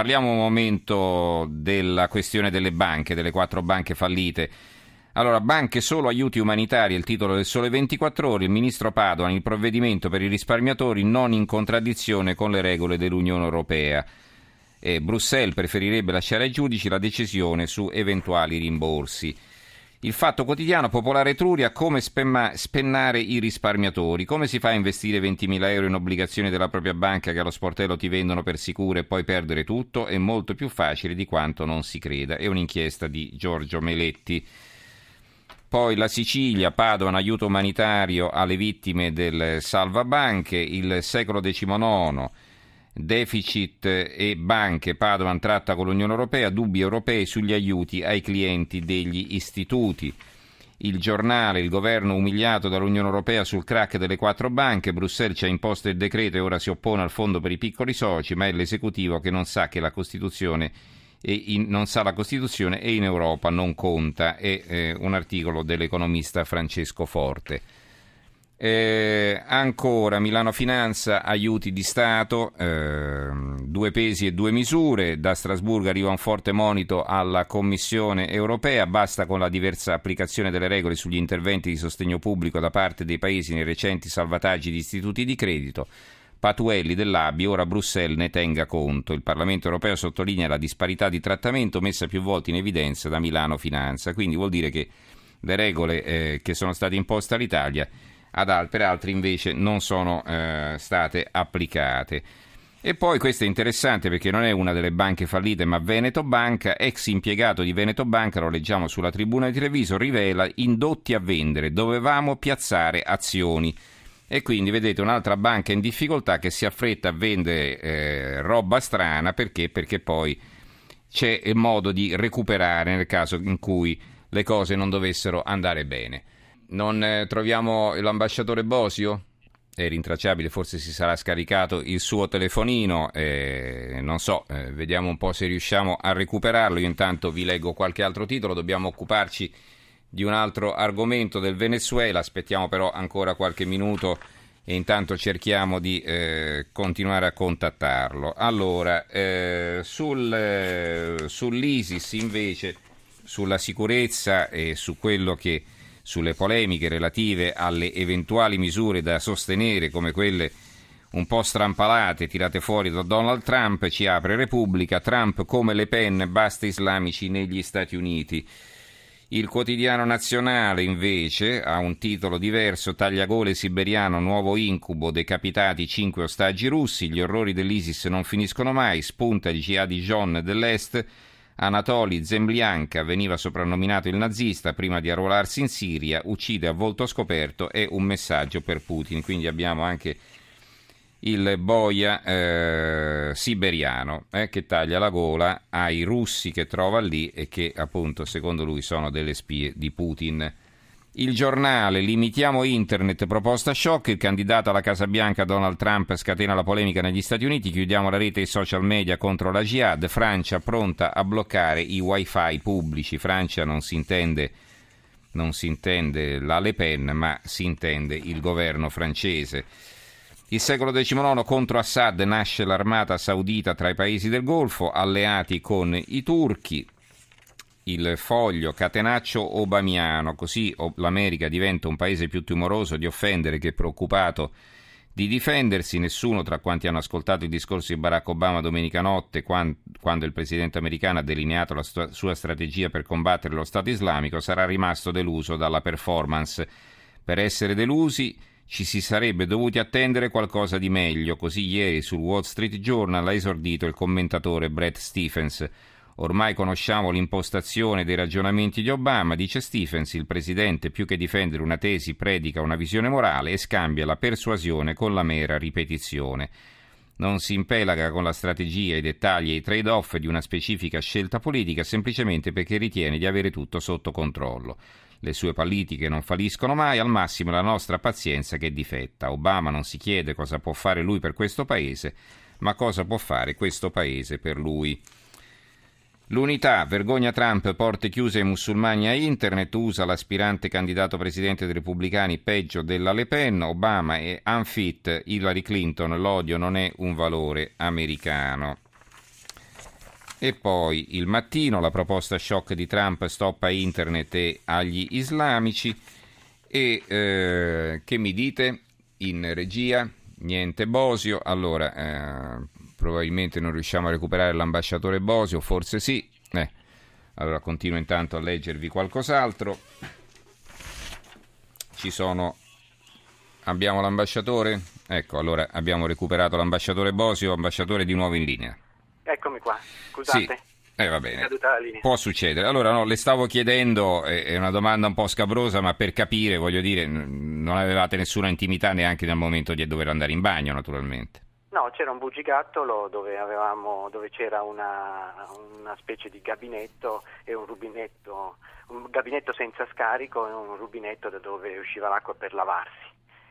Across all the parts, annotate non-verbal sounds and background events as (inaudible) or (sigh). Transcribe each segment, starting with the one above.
parliamo un momento della questione delle banche, delle quattro banche fallite. Allora, banche solo aiuti umanitari, il titolo del Sole 24 Ore, il ministro Padoan, il provvedimento per i risparmiatori non in contraddizione con le regole dell'Unione Europea. E Bruxelles preferirebbe lasciare ai giudici la decisione su eventuali rimborsi. Il fatto quotidiano Popolare Etruria, come spemma, spennare i risparmiatori, come si fa a investire 20.000 euro in obbligazioni della propria banca che allo sportello ti vendono per sicuro e poi perdere tutto, è molto più facile di quanto non si creda. È un'inchiesta di Giorgio Meletti. Poi la Sicilia, Padova, un aiuto umanitario alle vittime del salvabanche, il secolo XIX, deficit e banche, Padovan tratta con l'Unione Europea, dubbi europei sugli aiuti ai clienti degli istituti. Il giornale, il governo umiliato dall'Unione Europea sul crack delle quattro banche, Bruxelles ci ha imposto il decreto e ora si oppone al fondo per i piccoli soci, ma è l'esecutivo che non sa che la Costituzione in, non sa la Costituzione e in Europa non conta. È eh, un articolo dell'economista Francesco Forte. Eh, ancora Milano Finanza, aiuti di Stato, eh, due pesi e due misure. Da Strasburgo arriva un forte monito alla Commissione europea. Basta con la diversa applicazione delle regole sugli interventi di sostegno pubblico da parte dei paesi nei recenti salvataggi di istituti di credito. Patuelli dell'ABI, ora Bruxelles ne tenga conto. Il Parlamento europeo sottolinea la disparità di trattamento messa più volte in evidenza da Milano Finanza, quindi vuol dire che le regole eh, che sono state imposte all'Italia ad, per altri invece non sono eh, state applicate. E poi questo è interessante perché non è una delle banche fallite, ma Veneto Banca, ex impiegato di Veneto Banca, lo leggiamo sulla tribuna di Treviso, rivela indotti a vendere, dovevamo piazzare azioni. E quindi vedete un'altra banca in difficoltà che si affretta a vendere eh, roba strana perché? perché poi c'è modo di recuperare nel caso in cui le cose non dovessero andare bene. Non eh, troviamo l'ambasciatore Bosio? È rintracciabile, forse si sarà scaricato il suo telefonino, eh, non so, eh, vediamo un po' se riusciamo a recuperarlo. Io intanto vi leggo qualche altro titolo, dobbiamo occuparci di un altro argomento del Venezuela, aspettiamo però ancora qualche minuto e intanto cerchiamo di eh, continuare a contattarlo. Allora, eh, sul, eh, sull'ISIS invece, sulla sicurezza e su quello che sulle polemiche relative alle eventuali misure da sostenere come quelle un po' strampalate tirate fuori da Donald Trump, ci apre Repubblica, Trump come Le Pen, basta islamici negli Stati Uniti. Il quotidiano nazionale invece ha un titolo diverso, Tagliagole siberiano, nuovo incubo, decapitati cinque ostaggi russi, gli orrori dell'ISIS non finiscono mai, spunta il jihadi John dell'Est, Anatoli Zemlianka veniva soprannominato il nazista prima di arruolarsi in Siria, uccide a volto scoperto, è un messaggio per Putin, quindi abbiamo anche il boia eh, siberiano eh, che taglia la gola ai russi che trova lì e che appunto secondo lui sono delle spie di Putin. Il giornale Limitiamo Internet, proposta shock, il candidato alla Casa Bianca Donald Trump scatena la polemica negli Stati Uniti, chiudiamo la rete e i social media contro la jihad, Francia pronta a bloccare i wifi pubblici, Francia non si intende, non si intende la Le Pen ma si intende il governo francese. Il secolo XIX contro Assad nasce l'armata saudita tra i paesi del Golfo, alleati con i turchi. Il foglio catenaccio obamiano, così l'America diventa un paese più timoroso di offendere che preoccupato di difendersi. Nessuno tra quanti hanno ascoltato il discorso di Barack Obama domenica notte, quando il presidente americano ha delineato la sua strategia per combattere lo Stato islamico, sarà rimasto deluso dalla performance. Per essere delusi ci si sarebbe dovuti attendere qualcosa di meglio, così ieri sul Wall Street Journal ha esordito il commentatore Brett Stephens. Ormai conosciamo l'impostazione dei ragionamenti di Obama, dice Stephens, il presidente più che difendere una tesi predica una visione morale e scambia la persuasione con la mera ripetizione. Non si impelaga con la strategia, i dettagli e i trade-off di una specifica scelta politica semplicemente perché ritiene di avere tutto sotto controllo. Le sue politiche non falliscono mai, al massimo la nostra pazienza che è difetta. Obama non si chiede cosa può fare lui per questo paese, ma cosa può fare questo paese per lui. L'unità, vergogna Trump, porte chiuse ai musulmani a internet, usa l'aspirante candidato presidente dei repubblicani peggio della Le Pen, Obama e unfit Hillary Clinton, l'odio non è un valore americano. E poi il mattino, la proposta shock di Trump stoppa internet e agli islamici. E eh, che mi dite in regia? Niente Bosio. Allora, eh, probabilmente non riusciamo a recuperare l'ambasciatore Bosio, forse sì. Eh, allora continuo intanto a leggervi qualcos'altro. Ci sono. Abbiamo l'ambasciatore? Ecco, allora abbiamo recuperato l'ambasciatore Bosio, ambasciatore di nuovo in linea. Eccomi qua, scusate. Sì. Eh, va bene. Può succedere. Allora, no, le stavo chiedendo, è una domanda un po' scabrosa, ma per capire, voglio dire, non avevate nessuna intimità neanche nel momento di dover andare in bagno, naturalmente. No, c'era un bugigattolo dove, avevamo, dove c'era una, una, specie di gabinetto e un rubinetto, un gabinetto senza scarico e un rubinetto da dove usciva l'acqua per lavarsi.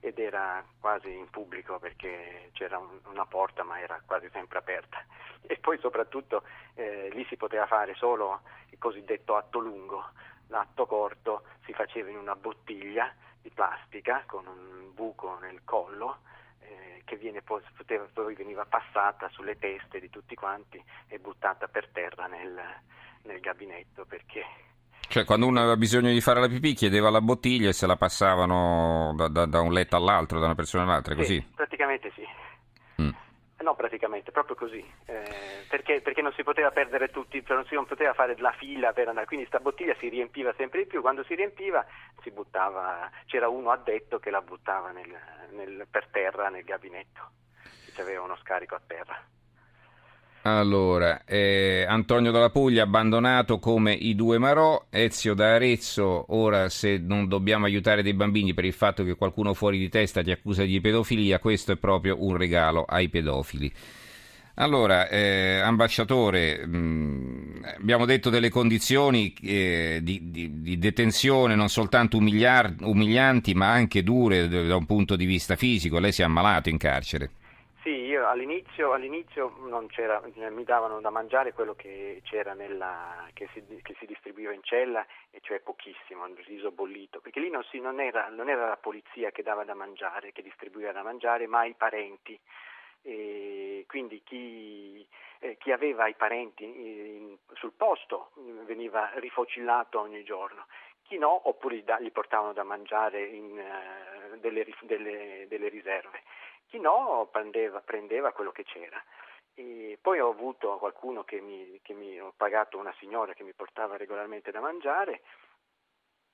Ed era quasi in pubblico perché c'era un, una porta ma era quasi sempre aperta. (laughs) E poi soprattutto eh, lì si poteva fare solo il cosiddetto atto lungo, l'atto corto si faceva in una bottiglia di plastica con un buco nel collo che viene poi, poteva, poi, veniva passata sulle teste di tutti quanti e buttata per terra nel, nel gabinetto perché cioè, quando uno aveva bisogno di fare la pipì, chiedeva la bottiglia e se la passavano da, da, da un letto all'altro, da una persona all'altra, così? Sì, praticamente sì. Mm. No, praticamente, proprio così. Eh, perché, perché, non si poteva perdere tutti, cioè non si non poteva fare la fila per andare. Quindi questa bottiglia si riempiva sempre di più. Quando si riempiva, si buttava. C'era uno addetto che la buttava nel, nel, per terra nel gabinetto. Se c'aveva uno scarico a terra. Allora, eh, Antonio dalla Puglia abbandonato come i due Marò, Ezio da Arezzo, ora se non dobbiamo aiutare dei bambini per il fatto che qualcuno fuori di testa ti accusa di pedofilia, questo è proprio un regalo ai pedofili. Allora, eh, ambasciatore, mh, mm, abbiamo detto delle condizioni eh, di, di, di, detenzione non soltanto umiliar, umilianti ma anche dure da un punto di vista fisico, lei si è ammalato in carcere. Sì, io all'inizio, all'inizio mi davano da mangiare quello che, nella, che, si, che, si, distribuiva in cella, e cioè pochissimo, il riso bollito, perché lì non, si, non, era, non, era, la polizia che dava da mangiare, che distribuiva da mangiare, ma i parenti. E quindi chi, eh, chi, aveva i parenti in, sul posto veniva rifocillato ogni giorno, chi no oppure gli portavano da mangiare in, uh, delle, delle, delle riserve chi no prendeva, prendeva quello che c'era. E poi ho avuto qualcuno che mi, che mi ho pagato una signora che mi portava regolarmente da mangiare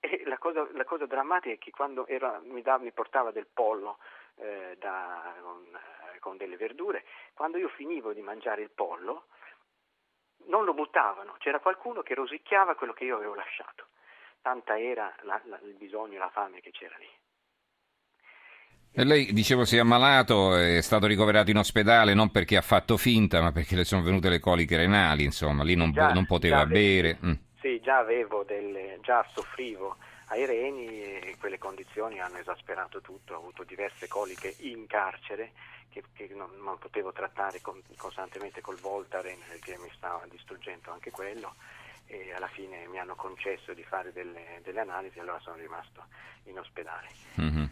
e la cosa, la cosa drammatica è che quando era, mi, da, mi, portava del pollo eh, da, con, eh, con, delle verdure, quando io finivo di mangiare il pollo non lo buttavano, c'era qualcuno che rosicchiava quello che io avevo lasciato. Tanta era la, la, il bisogno, la fame che c'era lì. E lei, dicevo, si è ammalato, è stato ricoverato in ospedale non perché ha fatto finta, ma perché le sono venute le coliche renali, insomma, lì non, già, non poteva già bere. Avevo, mm. Sì, già avevo delle, già soffrivo ai reni e quelle condizioni hanno esasperato tutto, ho avuto diverse coliche in carcere che, che non, non, potevo trattare con, costantemente col Voltaren perché mi stava distruggendo anche quello e alla fine mi hanno concesso di fare delle, delle analisi e allora sono rimasto in ospedale. Mm-hmm.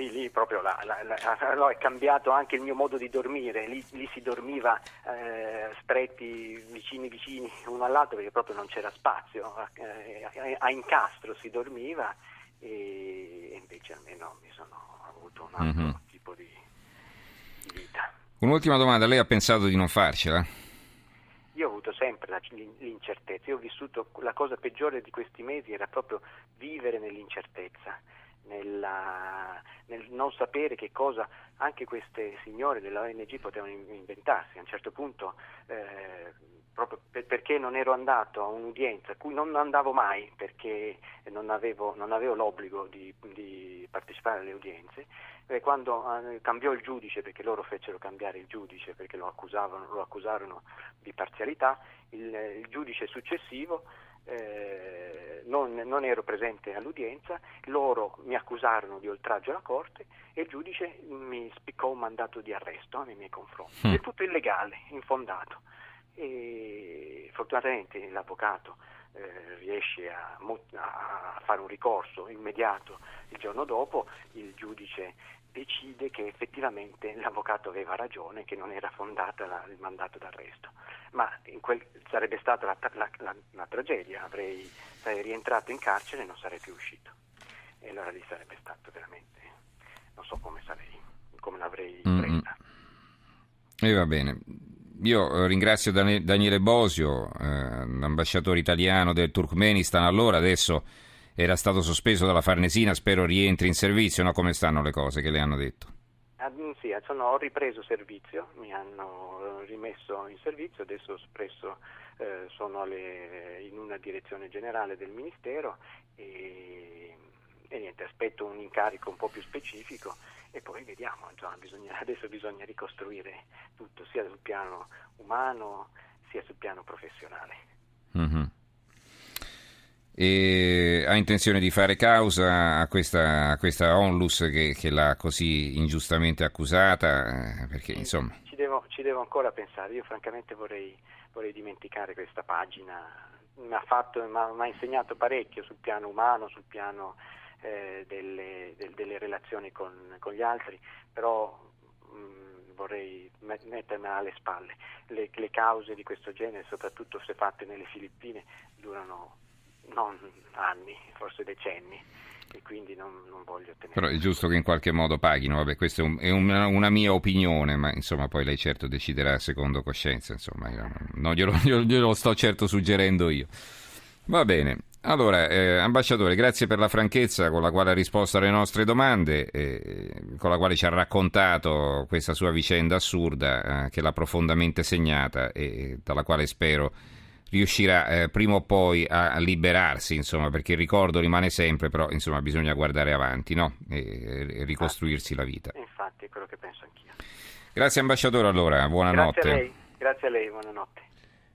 Lì, lì, proprio la, la, la, (laughs) no, è cambiato anche il mio modo di dormire, lì, lì si dormiva eh, stretti vicini vicini uno all'altro perché proprio non c'era spazio, eh, a incastro si dormiva e, invece almeno mi sono avuto un altro mm-hmm. tipo di, di vita. Un'ultima domanda, lei ha pensato di non farcela? Io ho avuto sempre l'incertezza, io ho vissuto, la cosa peggiore di questi mesi era proprio vivere nell'incertezza nella, nel non sapere che cosa anche queste signore della ONG potevano inventarsi. A un certo punto, eh, proprio per, perché non ero andato a un'udienza, a cui non andavo mai perché non avevo, non avevo l'obbligo di, di, partecipare alle udienze, eh, quando eh, cambiò il giudice, perché loro fecero cambiare il giudice perché lo, lo accusarono di parzialità, il, il giudice successivo eh, non, non, ero presente all'udienza, loro mi accusarono di oltraggio alla Corte e il giudice mi spiccò un mandato di arresto nei miei confronti. Mm. È tutto illegale, infondato. E fortunatamente l'avvocato eh, riesce a, a, fare un ricorso immediato il giorno dopo, il giudice decide che effettivamente l'avvocato aveva ragione, che non era fondata la, il mandato d'arresto. Ma quel, sarebbe stata la, la, la, tragedia, avrei, sarei rientrato in carcere e non sarei più uscito. E allora lì sarebbe stato veramente, non so come, sarei, come l'avrei mm-hmm. presa. E va bene. Io ringrazio Daniele Bosio, eh, l'ambasciatore italiano del Turkmenistan, allora adesso era stato sospeso dalla Farnesina, spero rientri in servizio, no? Come stanno le cose che le hanno detto? Mm, sì, sono, ho ripreso servizio, mi hanno rimesso in servizio, adesso presso, eh, sono le, in una direzione generale del Ministero e, e, niente, aspetto un incarico un po' più specifico e poi vediamo, insomma, bisogna, (laughs) adesso bisogna ricostruire tutto, sia sul piano umano sia sul piano professionale. Mm-hmm e ha intenzione di fare causa a questa, a questa onlus che, che, l'ha così ingiustamente accusata? Eh, perché, insomma... ci, devo, ci, devo, ancora pensare, io francamente vorrei, vorrei dimenticare questa pagina, mi ha, fatto, mi ha, insegnato parecchio sul piano umano, sul piano eh, delle, del, delle, relazioni con, con, gli altri, però mh, mm, vorrei mettermela alle spalle. Le, le cause di questo genere, soprattutto se fatte nelle Filippine, durano non anni, forse decenni e quindi non, non voglio tenere. Però è giusto che in qualche modo paghino, vabbè, questa è, un, è una, una, mia opinione, ma insomma poi lei certo deciderà secondo coscienza, insomma, io non (laughs) glielo, glielo sto certo suggerendo io. Va bene, allora, eh, ambasciatore, grazie per la franchezza con la quale ha risposto alle nostre domande, eh, con la quale ci ha raccontato questa sua vicenda assurda eh, che l'ha profondamente segnata e dalla quale spero riuscirà eh, prima o poi a, liberarsi, insomma, perché il ricordo rimane sempre, però insomma, bisogna guardare avanti no? e, e ricostruirsi la vita. Infatti, è quello che penso anch'io. Grazie ambasciatore allora, buonanotte. Grazie a lei, Grazie a lei buonanotte.